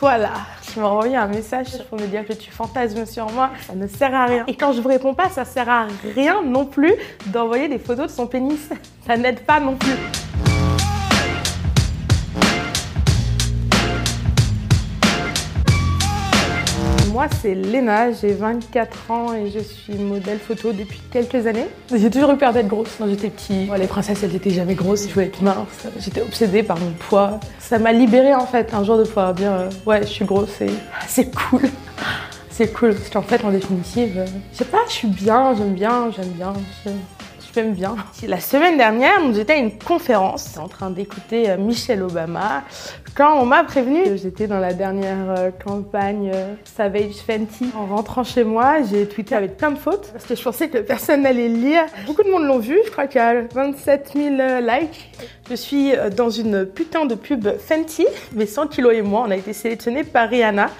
toi là, m'as envoyé un message pour me dire que tu fantasmes sur moi, ça ne sert à rien. Et quand je vous réponds pas, ça sert à rien non plus d'envoyer des photos de son pénis. Ça n'aide pas non plus. Moi, c'est Léna, j'ai 24 ans et je suis modèle photo depuis quelques années. J'ai toujours eu peur d'être grosse quand j'étais petite. les princesses, elles étaient jamais grosses, je voulais être mince. J'étais obsédée par mon poids. Ça m'a libérée en fait un jour de pouvoir dire euh, ouais, je suis grosse et c'est cool. C'est cool parce qu'en fait, en définitive, euh, je sais pas, je suis bien, j'aime bien, j'aime bien je m'aime bien. La semaine dernière, j'étais à une conférence en train d'écouter euh, Michelle Obama quand on m'a prévenu que j'étais dans la dernière euh, campagne euh, Savage Fenty. En rentrant chez moi, j'ai tweeté avec plein de fautes parce que je pensais que personne n'allait lire. Beaucoup de monde l'ont vu, je crois qu'il y a 27 000 likes. Je suis dans une putain de pub Fenty, mais 100 kilos et moi, on a été sélectionnés par Rihanna.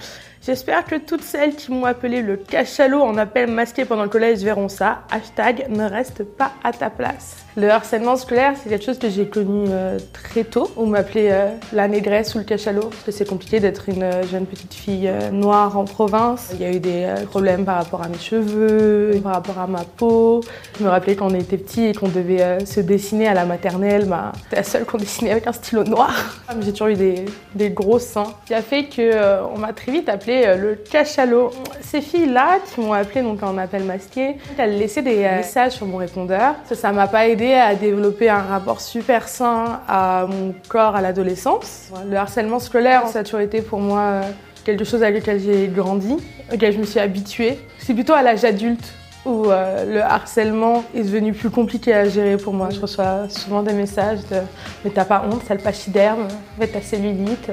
J'espère que toutes celles qui m'ont appelé le cachalot en appel masqué pendant le collège verront ça. Hashtag ne reste pas à ta place. Le harcèlement scolaire, c'est quelque chose que j'ai connu euh, très tôt. On m'appelait euh, la négresse ou le cachalot, parce que c'est compliqué d'être une euh, jeune petite fille noire en province. Il y a eu des problèmes par rapport à mes cheveux, par rapport à ma peau. Je me rappelais quand on était petit et qu'on devait se dessiner à la maternelle, bah, la seule qu'on dessinait avec un stylo noir. J'ai toujours eu des, des gros seins, qui a fait qu'on m'a très vite appelé le cachalot. Ces filles-là qui m'ont appelé donc en appel masqué, elles laissaient des messages sur mon répondeur. Ça, m'a pas aidé à développer un rapport super sain à mon corps à l'adolescence. Le harcèlement scolaire, ça a toujours été pour moi euh, quelque chose avec lequel j'ai grandi, auquel je me suis habituée. C'est plutôt à l'âge adulte où euh, le harcèlement est devenu plus compliqué à gérer pour moi. Je reçois souvent des messages de « mais t'as pas honte, ça le pachyderme, fait ta cellulite ».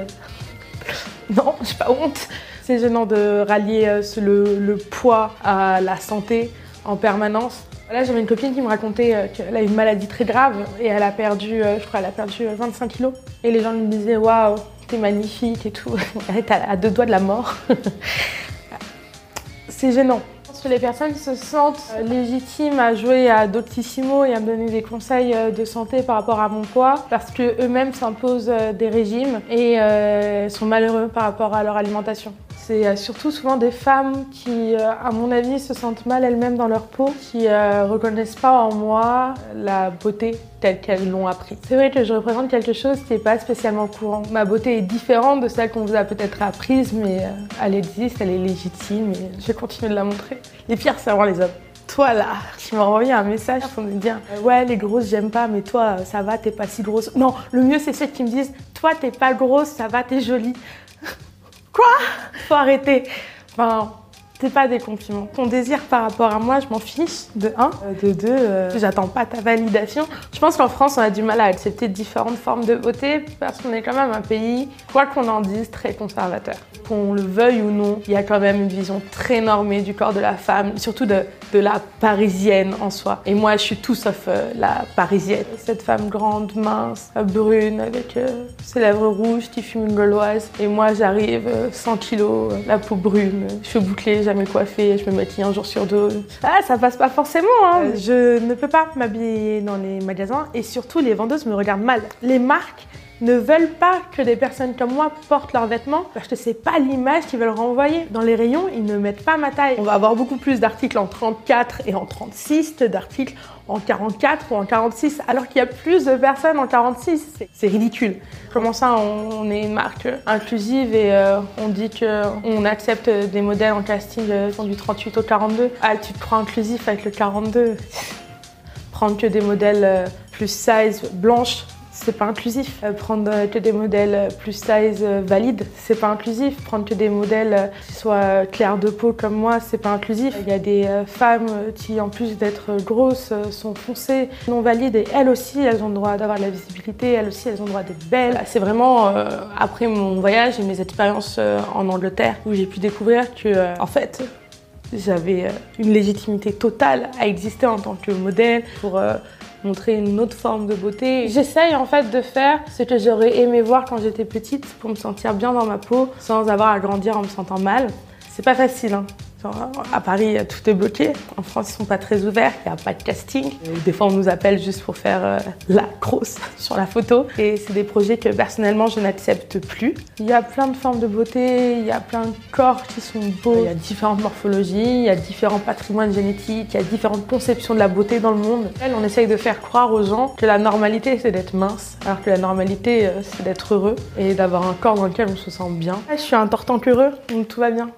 Non, j'ai pas honte. C'est gênant de rallier euh, le, poids à la santé en permanence. Là, j'avais une copine qui me racontait euh, qu'elle a une maladie très grave et elle a perdu, euh, je crois, elle a perdu 25 euh, kilos. Et les gens lui disaient Waouh, t'es magnifique et tout. Elle est à deux doigts de la mort. C'est gênant. Que les personnes se sentent légitimes à jouer à Doctissimo et à me donner des conseils de santé par rapport à mon poids parce qu'eux-mêmes s'imposent des régimes et sont malheureux par rapport à leur alimentation. C'est euh, surtout souvent des femmes qui, euh, à mon avis, se sentent mal elles-mêmes dans leur peau, qui euh, reconnaissent pas en moi la beauté telle qu'elles l'ont appris. C'est vrai que je représente quelque chose qui n'est pas spécialement courant. Ma beauté est différente de celle qu'on vous a peut-être apprise, mais elle existe, elle est légitime et je vais continuer de la montrer. Les pires, c'est vraiment les hommes toi là, tu m'as envoyé un message pour me dire ouais les grosses j'aime pas mais toi ça va t'es pas si grosse. Non, le mieux c'est ceux qui me disent toi t'es pas grosse ça va t'es jolie. Quoi? Faut arrêter. Enfin, c'est pas des compliments. Ton désir par rapport à moi, je m'en fiche, de un. Euh, de deux, euh, j'attends pas ta validation. Je pense qu'en France, on a du mal à accepter différentes formes de beauté parce qu'on est quand même un pays, quoi qu'on en dise, très conservateur. Qu'on le veuille ou non, il y a quand même une vision très normée du corps de la femme, surtout de, de la parisienne en soi. Et moi, je suis tout sauf euh, la parisienne. Cette femme grande, mince, brune, avec ses lèvres rouges qui fume une gauloise. Et moi, j'arrive 100 kilos, la peau brune, cheveux bouclés, jamais coiffée, je me maquille un jour sur deux. Ah, ça passe pas forcément. Hein. Je ne peux pas m'habiller dans les magasins et surtout les vendeuses me regardent mal. Les marques ne veulent pas que des personnes comme moi portent leurs vêtements parce que c'est pas l'image qu'ils veulent renvoyer. Dans les rayons, ils ne mettent pas ma taille. On va avoir beaucoup plus d'articles en 34 et en 36 que d'articles en 44 ou en 46 alors qu'il y a plus de personnes en 46. C'est ridicule. Comment ça, on, est une marque inclusive et euh, on dit qu'on accepte des modèles en casting euh, du 38 au 42 Ah, tu te prends inclusif avec le 42 Prendre que des modèles euh, plus size blanches c'est pas inclusif. Euh, prendre que des modèles plus size euh, valides, c'est pas inclusif. Prendre que des modèles euh, qui soient clairs de peau comme moi, c'est pas inclusif. Il y a des femmes qui, en plus d'être grosses, sont foncées, non valides et elles aussi, elles ont le droit d'avoir de la visibilité, elles aussi, elles ont le droit d'être belles. C'est vraiment après mon voyage et mes expériences en Angleterre où j'ai pu découvrir que, en fait, j'avais une légitimité totale à exister en tant que modèle pour montrer une autre forme de beauté. J'essaye en fait de faire ce que j'aurais aimé voir quand j'étais petite pour me sentir bien dans ma peau sans avoir à grandir en me sentant mal. C'est pas facile, hein. À Paris, tout est bloqué. En France, ils sont pas très ouverts. Il n'y a pas de casting. Des fois, on nous appelle juste pour faire euh, la grosse sur la photo. Et c'est des projets que personnellement, je n'accepte plus. Il y a plein de formes de beauté. Il y a plein de corps qui sont beaux. Il y a différentes morphologies. Il y a différents patrimoines génétiques. Il y a différentes conceptions de la beauté dans le monde. On essaye de faire croire aux gens que la normalité, c'est d'être mince, alors que la normalité, euh, c'est d'être heureux et d'avoir un corps dans lequel on se sent bien. Je suis un tortanque heureux, donc tout va bien.